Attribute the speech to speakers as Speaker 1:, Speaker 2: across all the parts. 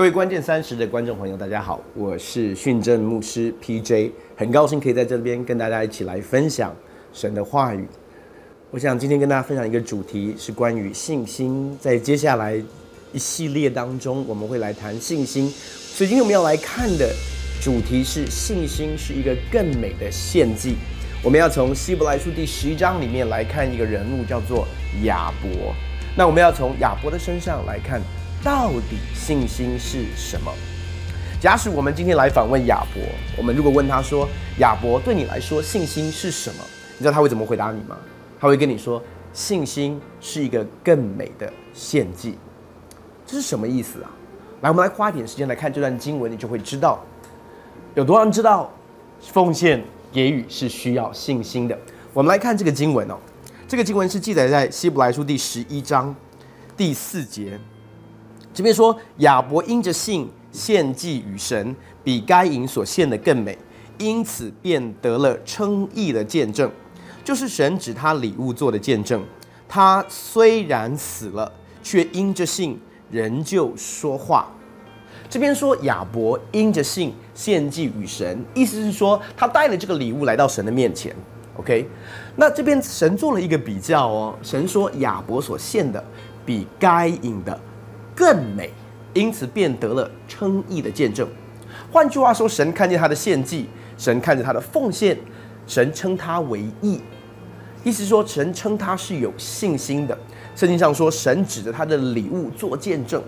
Speaker 1: 各位关键三十的观众朋友，大家好，我是训正牧师 P.J.，很高兴可以在这边跟大家一起来分享神的话语。我想今天跟大家分享一个主题是关于信心，在接下来一系列当中，我们会来谈信心。所以今天我们要来看的主题是信心是一个更美的献祭。我们要从希伯来书第十一章里面来看一个人物，叫做亚伯。那我们要从亚伯的身上来看。到底信心是什么？假使我们今天来访问亚伯，我们如果问他说：“亚伯，对你来说信心是什么？”你知道他会怎么回答你吗？他会跟你说：“信心是一个更美的献祭。”这是什么意思啊？来，我们来花一点时间来看这段经文，你就会知道有多少人知道奉献给予是需要信心的。我们来看这个经文哦，这个经文是记载在希伯来书第十一章第四节。这边说亚伯因着信献祭与神，比该隐所献的更美，因此便得了称义的见证，就是神指他礼物做的见证。他虽然死了，却因着信仍旧说话。这边说亚伯因着信献祭与神，意思是说他带了这个礼物来到神的面前。OK，那这边神做了一个比较哦，神说亚伯所献的比该隐的。更美，因此便得了称义的见证。换句话说，神看见他的献祭，神看见他的奉献，神称他为义。意思说，神称他是有信心的。圣经上说，神指着他的礼物做见证。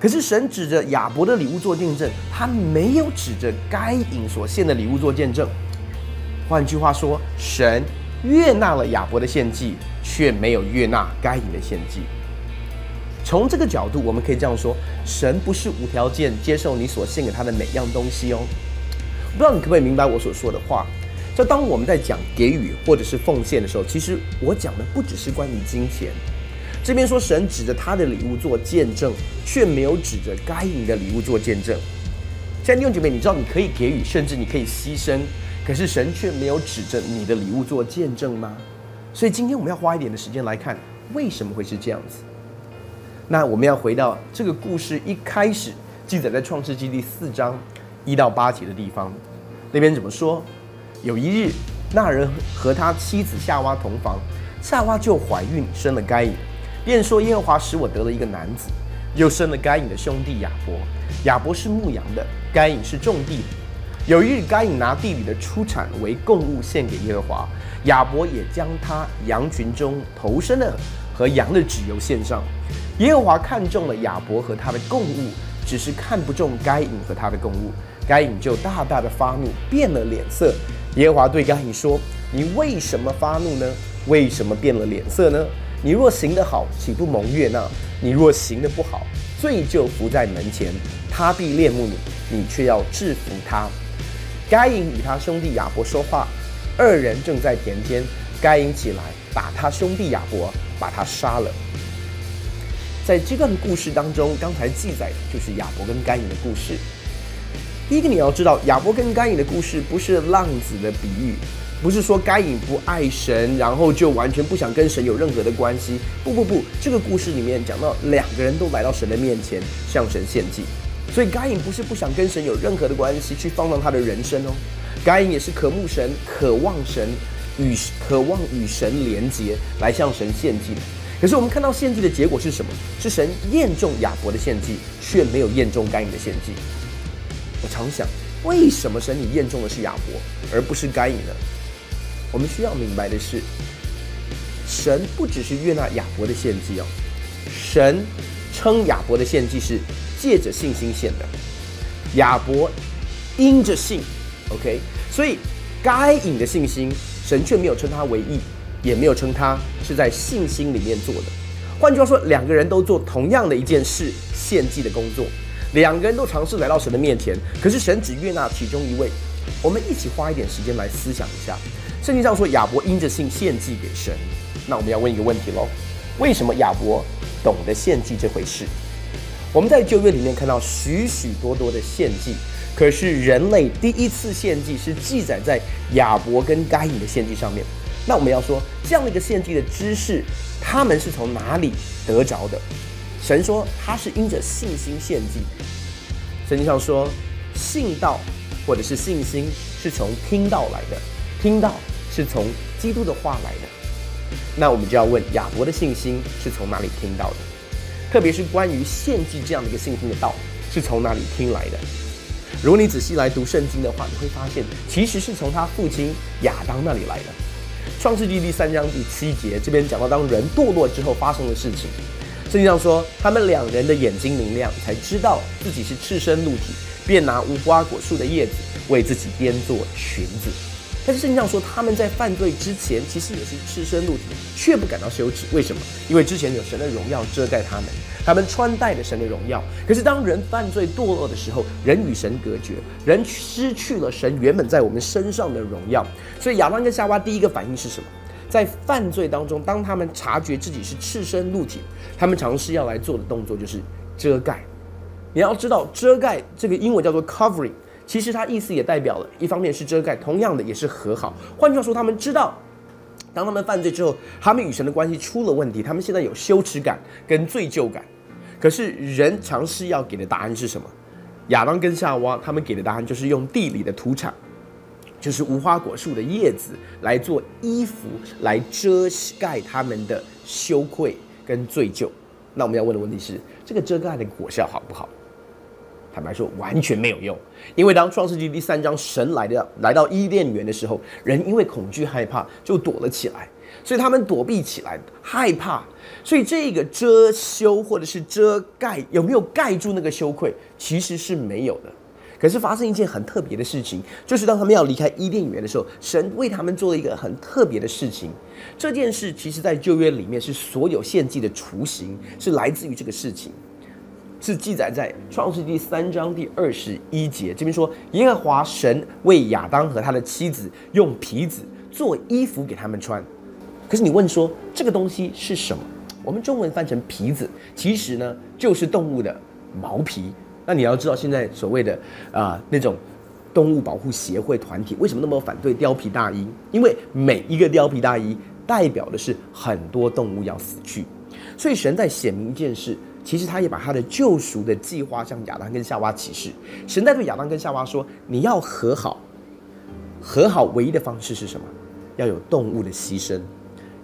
Speaker 1: 可是神指着亚伯的礼物做见证，他没有指着该隐所献的礼物做见证。换句话说，神悦纳了亚伯的献祭，却没有悦纳该隐的献祭。从这个角度，我们可以这样说：神不是无条件接受你所献给他的每样东西哦。不知道你可不可以明白我所说的话？就当我们在讲给予或者是奉献的时候，其实我讲的不只是关于金钱。这边说神指着他的礼物做见证，却没有指着该隐的礼物做见证。现在弟兄姐妹，你知道你可以给予，甚至你可以牺牲，可是神却没有指着你的礼物做见证吗？所以今天我们要花一点的时间来看，为什么会是这样子？那我们要回到这个故事一开始记载在创世纪第四章一到八节的地方，那边怎么说？有一日，那人和他妻子夏娃同房，夏娃就怀孕生了该隐，便说耶和华使我得了一个男子，又生了该隐的兄弟亚伯。亚伯是牧羊的，该隐是种地的。有一日，该隐拿地里的出产为供物献给耶和华，亚伯也将他羊群中头生的和羊的脂油献上。耶和华看中了亚伯和他的供物，只是看不中该隐和他的供物。该隐就大大的发怒，变了脸色。耶和华对该隐说：“你为什么发怒呢？为什么变了脸色呢？你若行得好，岂不蒙悦纳？你若行得不好，罪就伏在门前，他必恋慕你，你却要制服他。”该隐与他兄弟亚伯说话，二人正在田间。该隐起来，打他兄弟亚伯，把他杀了。在这段故事当中，刚才记载的就是亚伯跟该隐的故事。第一个你要知道，亚伯跟该隐的故事不是浪子的比喻，不是说该隐不爱神，然后就完全不想跟神有任何的关系。不不不，这个故事里面讲到两个人都来到神的面前向神献祭，所以该隐不是不想跟神有任何的关系去放荡他的人生哦，该隐也是渴慕神、渴望神与渴望与神连结来向神献祭的。可是我们看到献祭的结果是什么？是神验中亚伯的献祭，却没有验中该隐的献祭。我常想，为什么神你验中的是亚伯，而不是该隐呢？我们需要明白的是，神不只是悦纳亚伯的献祭哦，神称亚伯的献祭是借着信心献的，亚伯因着信，OK，所以该隐的信心，神却没有称他为义。也没有称他是在信心里面做的。换句话说，两个人都做同样的一件事，献祭的工作。两个人都尝试来到神的面前，可是神只悦纳其中一位。我们一起花一点时间来思想一下。圣经上说亚伯因着信献祭给神，那我们要问一个问题喽：为什么亚伯懂得献祭这回事？我们在旧约里面看到许许多多的献祭，可是人类第一次献祭是记载在亚伯跟该隐的献祭上面。那我们要说，这样的一个献祭的知识，他们是从哪里得着的？神说他是因着信心献祭。圣经上说，信道或者是信心是从听到来的，听到是从基督的话来的。那我们就要问亚伯的信心是从哪里听到的？特别是关于献祭这样的一个信心的道，是从哪里听来的？如果你仔细来读圣经的话，你会发现其实是从他父亲亚当那里来的。创世纪第三章第七节这边讲到，当人堕落之后发生的事情。圣经上说，他们两人的眼睛明亮，才知道自己是赤身露体，便拿无花果树的叶子为自己编做裙子。但是圣经上说，他们在犯罪之前其实也是赤身露体，却不感到羞耻。为什么？因为之前有神的荣耀遮盖他们，他们穿戴着神的荣耀。可是当人犯罪堕落的时候，人与神隔绝，人失去了神原本在我们身上的荣耀。所以亚当跟夏娃第一个反应是什么？在犯罪当中，当他们察觉自己是赤身露体，他们尝试要来做的动作就是遮盖。你要知道，遮盖这个英文叫做 covering。其实它意思也代表了一方面是遮盖，同样的也是和好。换句话说，他们知道，当他们犯罪之后，他们与神的关系出了问题，他们现在有羞耻感跟罪疚感。可是人尝试要给的答案是什么？亚当跟夏娃他们给的答案就是用地里的土产，就是无花果树的叶子来做衣服，来遮盖他们的羞愧跟罪疚。那我们要问的问题是，这个遮盖的果效好不好？坦白说，完全没有用，因为当创世纪第三章神来的来到伊甸园的时候，人因为恐惧害怕就躲了起来，所以他们躲避起来害怕，所以这个遮羞或者是遮盖有没有盖住那个羞愧，其实是没有的。可是发生一件很特别的事情，就是当他们要离开伊甸园的时候，神为他们做了一个很特别的事情。这件事其实在旧约里面是所有献祭的雏形，是来自于这个事情。是记载在创世纪三章第二十一节，这边说耶和华神为亚当和他的妻子用皮子做衣服给他们穿。可是你问说这个东西是什么？我们中文翻成皮子，其实呢就是动物的毛皮。那你要知道，现在所谓的啊那种动物保护协会团体为什么那么反对貂皮大衣？因为每一个貂皮大衣代表的是很多动物要死去，所以神在显明一件事。其实他也把他的救赎的计划向亚当跟夏娃启示。神在对亚当跟夏娃说：“你要和好，和好唯一的方式是什么？要有动物的牺牲，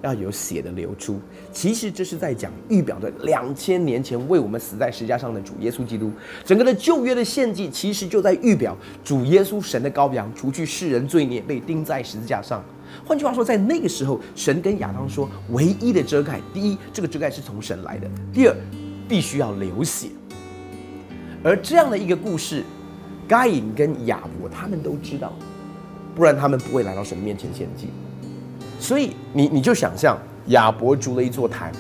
Speaker 1: 要有血的流出。其实这是在讲预表的两千年前为我们死在石架上的主耶稣基督。整个的旧约的献祭，其实就在预表主耶稣神的羔羊，除去世人罪孽，被钉在十字架上。换句话说，在那个时候，神跟亚当说，唯一的遮盖，第一，这个遮盖是从神来的；第二。”必须要流血，而这样的一个故事，该隐跟亚伯他们都知道，不然他们不会来到神面前献祭。所以你你就想象亚伯筑了一座坛，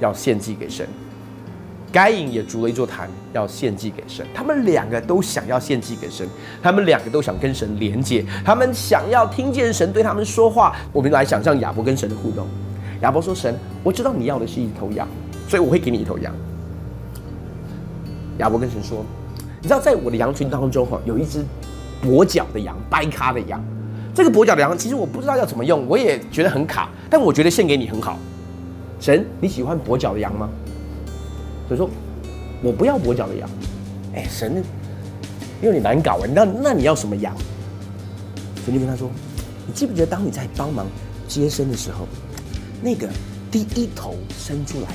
Speaker 1: 要献祭给神；该隐也筑了一座坛，要献祭给神。他们两个都想要献祭给神，他们两个都想跟神连接，他们想要听见神对他们说话。我们来想象亚伯跟神的互动。亚伯说：“神，我知道你要的是一头羊，所以我会给你一头羊。”亚伯跟神说：“你知道，在我的羊群当中，哈，有一只跛脚的羊，掰咖的羊。这个跛脚的羊，其实我不知道要怎么用，我也觉得很卡。但我觉得献给你很好。神，你喜欢跛脚的羊吗？所以说，我不要跛脚的羊。哎，神，因为你难搞啊。那那你要什么羊？神就跟他说：你记不记得，当你在帮忙接生的时候，那个第一头生出来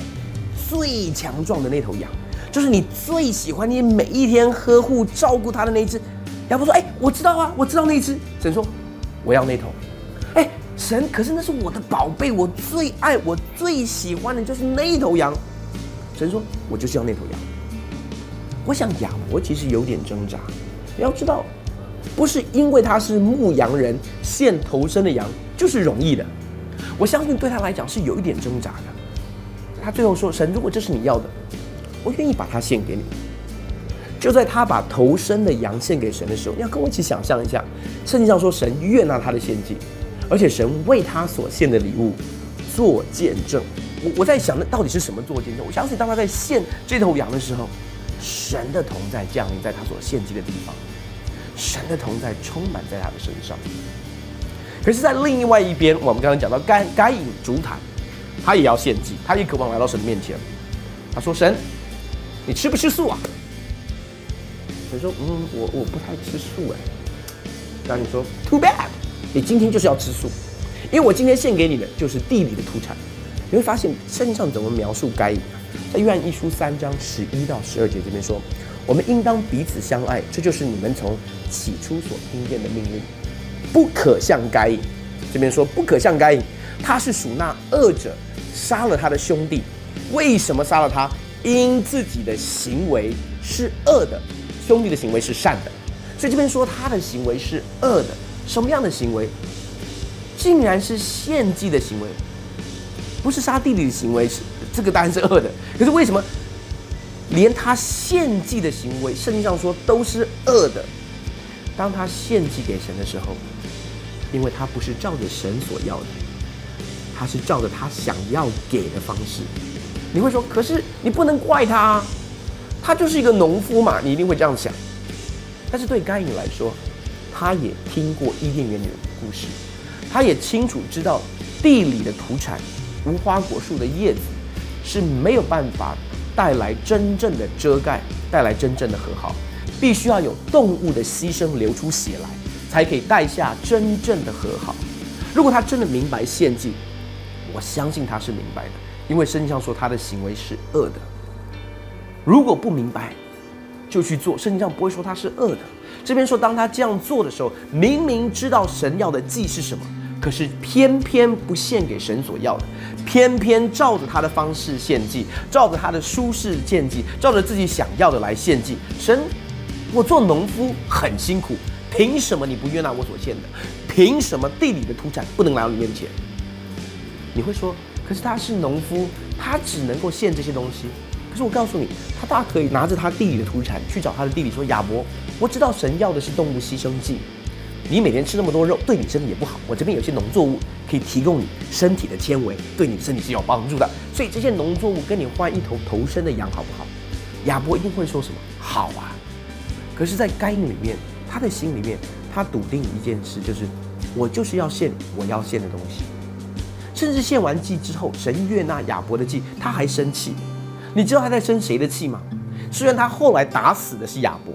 Speaker 1: 最强壮的那头羊？”就是你最喜欢、你每一天呵护、照顾它的那一只。亚伯说：“哎，我知道啊，我知道那只。”神说：“我要那头。”哎，神，可是那是我的宝贝，我最爱、我最喜欢的就是那一头羊。神说：“我就是要那头羊。”我想亚伯其实有点挣扎。你要知道，不是因为他是牧羊人献头生的羊就是容易的。我相信对他来讲是有一点挣扎的。他最后说：“神，如果这是你要的。”我愿意把它献给你。就在他把头生的羊献给神的时候，你要跟我一起想象一下，圣经上说神悦纳他的献祭，而且神为他所献的礼物做见证。我我在想，那到底是什么做见证？我相信当他在献这头羊的时候，神的同在降临在他所献祭的地方，神的同在充满在他的身上。可是，在另外一边，我们刚刚讲到该该隐主坛，他也要献祭，他也渴望来到神面前。他说：“神。”你吃不吃素啊？你说，嗯，我我不太吃素哎。然后你说，Too bad，你今天就是要吃素，因为我今天献给你的就是地里的土产。你会发现圣经上怎么描述该隐？在约翰一书三章十一到十二节这边说，我们应当彼此相爱，这就是你们从起初所听见的命令。不可像该隐，这边说不可像该隐，他是属那恶者，杀了他的兄弟。为什么杀了他？因自己的行为是恶的，兄弟的行为是善的。所以这边说他的行为是恶的，什么样的行为？竟然是献祭的行为，不是杀弟弟的行为，是这个当然是恶的。可是为什么连他献祭的行为，圣经上说都是恶的？当他献祭给神的时候，因为他不是照着神所要的，他是照着他想要给的方式。你会说，可是你不能怪他，他就是一个农夫嘛，你一定会这样想。但是对该隐来说，他也听过伊甸园里的故事，他也清楚知道地里的土产、无花果树的叶子是没有办法带来真正的遮盖，带来真正的和好，必须要有动物的牺牲流出血来，才可以带下真正的和好。如果他真的明白献祭，我相信他是明白的，因为圣经上说他的行为是恶的。如果不明白，就去做，圣经上不会说他是恶的。这边说，当他这样做的时候，明明知道神要的祭是什么，可是偏偏不献给神所要的，偏偏照着他的方式献祭，照着他的舒适献祭，照着自己想要的来献祭。神，我做农夫很辛苦，凭什么你不悦纳我所献的？凭什么地里的土产不能来到你面前？你会说，可是他是农夫，他只能够献这些东西。可是我告诉你，他大可以拿着他地里的土产去找他的弟弟说：“亚伯，我知道神要的是动物牺牲祭，你每天吃那么多肉，对你身体也不好。我这边有些农作物可以提供你身体的纤维，对你身体是有帮助的。所以这些农作物跟你换一头头生的羊好不好？”亚伯一定会说什么：“好啊。”可是，在该隐里面，他的心里面，他笃定一件事，就是我就是要献我要献的东西。甚至献完祭之后，神悦纳亚伯的祭，他还生气。你知道他在生谁的气吗？虽然他后来打死的是亚伯，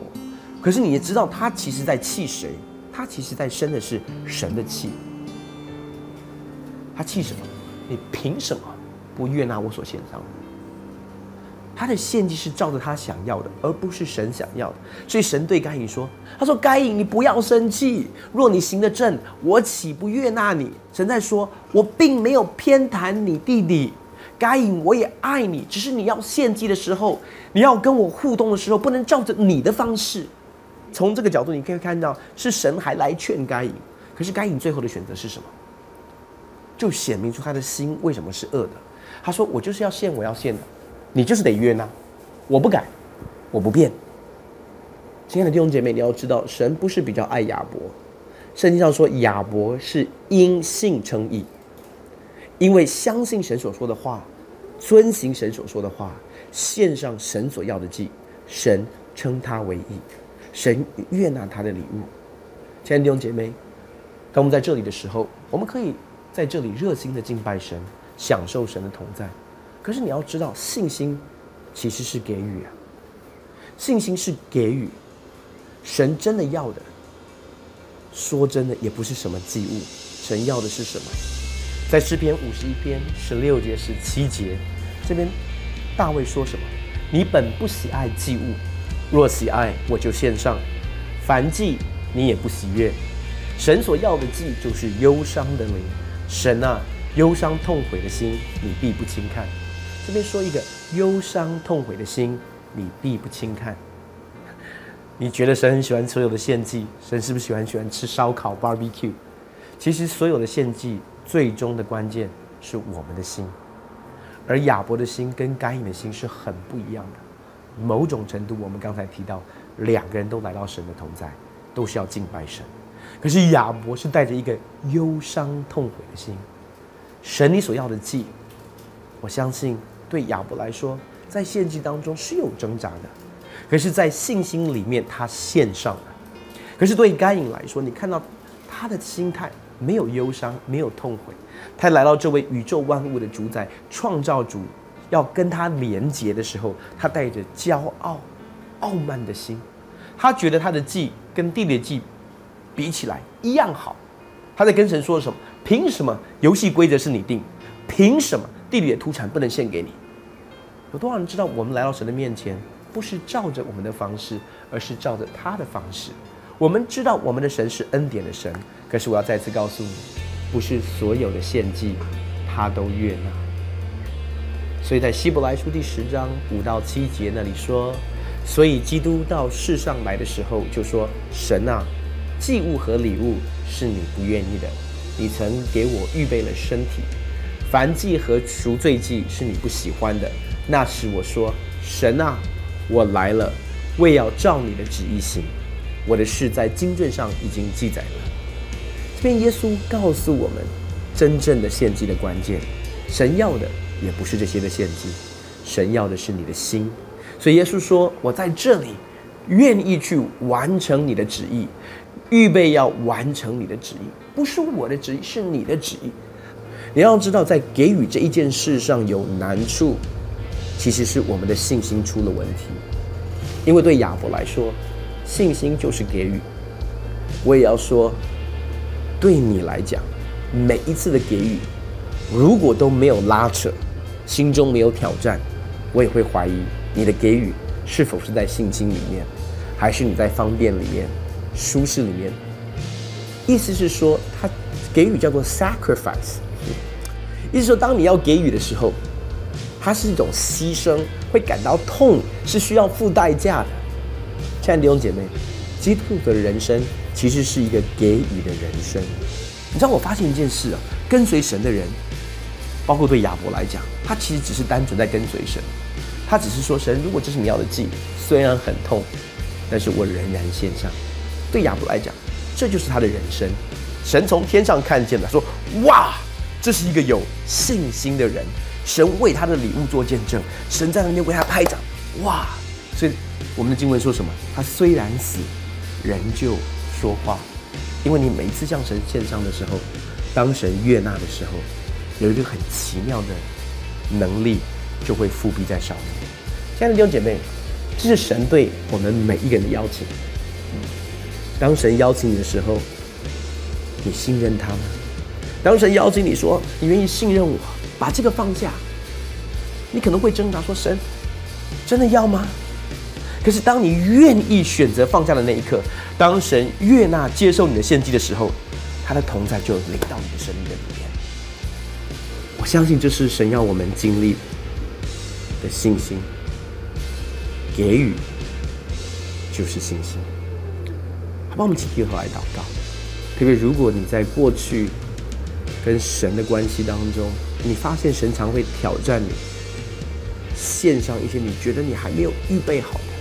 Speaker 1: 可是你也知道他其实在气谁？他其实在生的是神的气。他气什么？你凭什么不悦纳我所献上的？他的献祭是照着他想要的，而不是神想要的。所以神对该隐说：“他说该隐，你不要生气。若你行得正，我岂不悦纳你？”神在说：“我并没有偏袒你弟弟。”该隐，我也爱你，只是你要献祭的时候，你要跟我互动的时候，不能照着你的方式。从这个角度，你可以看到是神还来劝该隐，可是该隐最后的选择是什么？就显明出他的心为什么是恶的。他说：“我就是要献，我要献的，你就是得约纳，我不改，我不变。”亲爱的弟兄姐妹，你要知道，神不是比较爱亚伯，圣经上说亚伯是因信称义，因为相信神所说的话。遵行神所说的话，献上神所要的祭，神称他为义，神悦纳他的礼物。亲爱的弟兄姐妹，当我们在这里的时候，我们可以在这里热心的敬拜神，享受神的同在。可是你要知道，信心其实是给予啊，信心是给予。神真的要的，说真的也不是什么祭物，神要的是什么？在诗篇五十一篇十六节十七节。这边大卫说什么？你本不喜爱祭物，若喜爱，我就献上。凡祭你也不喜悦。神所要的祭就是忧伤的灵。神啊，忧伤痛悔的心，你必不轻看。这边说一个忧伤痛悔的心，你必不轻看。你觉得神很喜欢所有的献祭？神是不是喜欢喜欢吃烧烤 barbecue？其实所有的献祭最终的关键是我们的心。而亚伯的心跟该隐的心是很不一样的，某种程度，我们刚才提到，两个人都来到神的同在，都是要敬拜神。可是亚伯是带着一个忧伤痛悔的心，神你所要的祭，我相信对亚伯来说，在献祭当中是有挣扎的，可是，在信心里面他献上了。可是对该隐来说，你看到他的心态没有忧伤，没有痛悔。他来到这位宇宙万物的主宰、创造主，要跟他连结的时候，他带着骄傲、傲慢的心，他觉得他的祭跟地里的祭比起来一样好。他在跟神说什么？凭什么游戏规则是你定？凭什么地里的土产不能献给你？有多少人知道我们来到神的面前，不是照着我们的方式，而是照着他的方式？我们知道我们的神是恩典的神，可是我要再次告诉你，不是所有的献祭他都悦纳。所以在希伯来书第十章五到七节那里说，所以基督到世上来的时候就说：“神啊，祭物和礼物是你不愿意的，你曾给我预备了身体；凡祭和赎罪祭是你不喜欢的。那时我说：神啊，我来了，为要照你的旨意行。我的事在经卷上已经记载了。这边耶稣告诉我们，真正的献祭的关键，神要的。”也不是这些的献祭，神要的是你的心。所以耶稣说：“我在这里，愿意去完成你的旨意，预备要完成你的旨意，不是我的旨意，是你的旨意。”你要知道，在给予这一件事上有难处，其实是我们的信心出了问题。因为对亚伯来说，信心就是给予。我也要说，对你来讲，每一次的给予，如果都没有拉扯。心中没有挑战，我也会怀疑你的给予是否是在信心里面，还是你在方便里面、舒适里面。意思是说，他给予叫做 sacrifice，意思说，当你要给予的时候，它是一种牺牲，会感到痛，是需要付代价的。亲爱的弟兄姐妹，基督徒的人生其实是一个给予的人生。你知道，我发现一件事啊，跟随神的人。包括对亚伯来讲，他其实只是单纯在跟随神，他只是说神，如果这是你要的祭，虽然很痛，但是我仍然献上。对亚伯来讲，这就是他的人生。神从天上看见了，说：哇，这是一个有信心的人。神为他的礼物做见证，神在那边为他拍掌。哇，所以我们的经文说什么？他虽然死，仍旧说话，因为你每一次向神献上的时候，当神悦纳的时候。有一个很奇妙的能力，就会复辟在上面。亲爱的弟兄姐妹，这是神对我们每一个人的邀请。当神邀请你的时候，你信任他吗？当神邀请你说你愿意信任我，把这个放下，你可能会挣扎说：“神真的要吗？”可是当你愿意选择放下的那一刻，当神悦纳接受你的献祭的时候，他的同在就临到你的生命的里面。我相信这是神要我们经历的信心，给予就是信心。好，帮我们起低头来祷告。特别如果你在过去跟神的关系当中，你发现神常会挑战你，献上一些你觉得你还没有预备好的，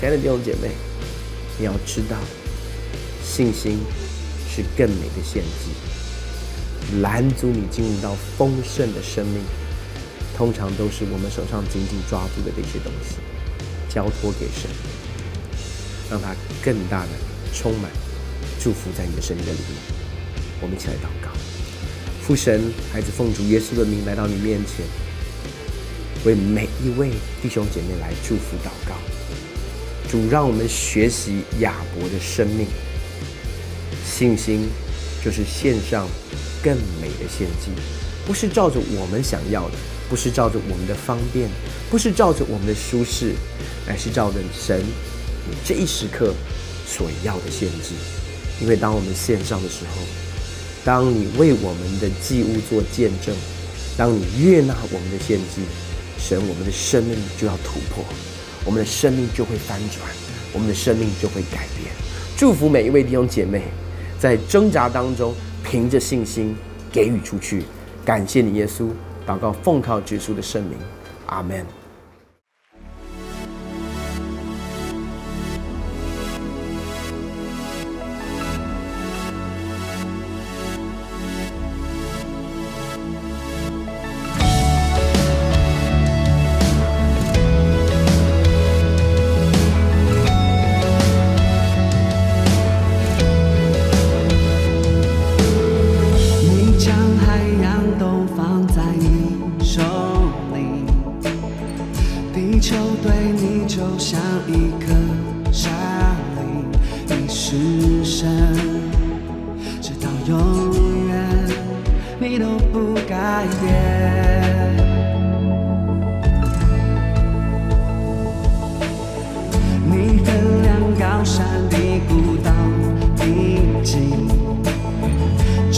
Speaker 1: 亲爱的弟兄姐妹，你要知道，信心是更美的献祭。拦阻你进入到丰盛的生命，通常都是我们手上紧紧抓住的这些东西，交托给神，让他更大的充满祝福在你的生命的里面。我们一起来祷告，父神，孩子奉主耶稣的名来到你面前，为每一位弟兄姐妹来祝福祷告。主，让我们学习亚伯的生命，信心就是献上。更美的献祭，不是照着我们想要的，不是照着我们的方便，不是照着我们的舒适，而是照着神你这一时刻所要的献祭。因为当我们献上的时候，当你为我们的祭物做见证，当你悦纳我们的献祭，神，我们的生命就要突破，我们的生命就会翻转，我们的生命就会改变。祝福每一位弟兄姐妹，在挣扎当中。凭着信心给予出去，感谢你，耶稣。祷告奉靠耶稣的圣名，阿门。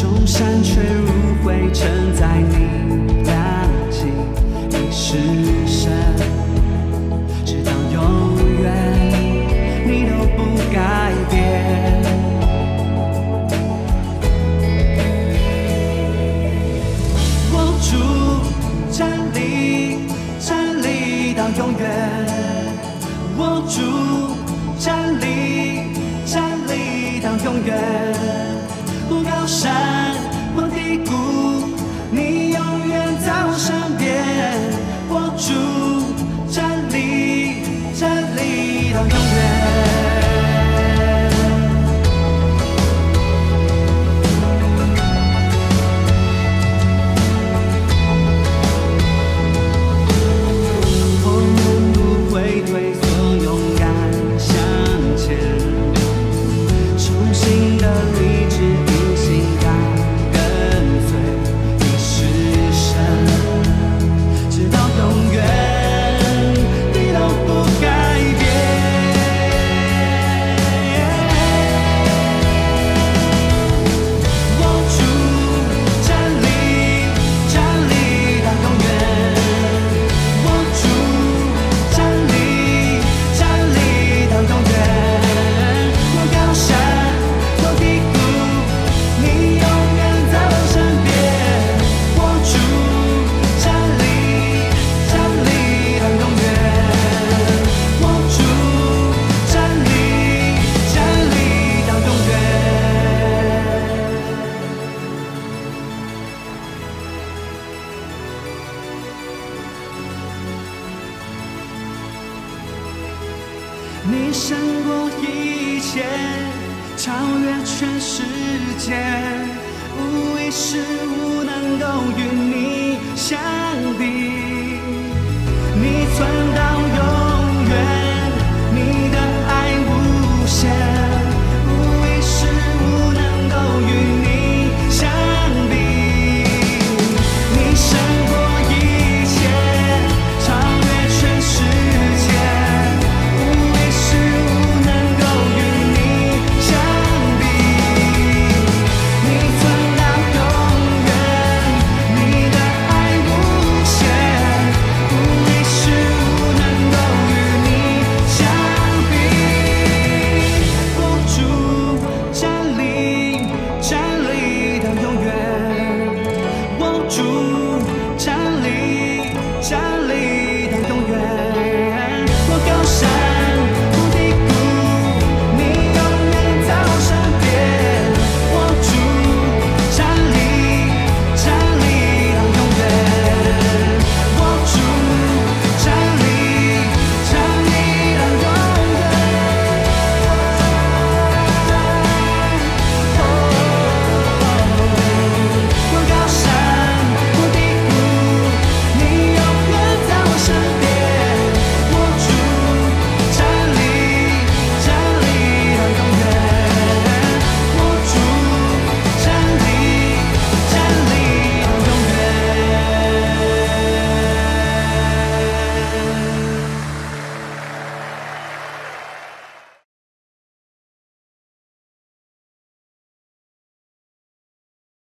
Speaker 2: 钟山却如灰尘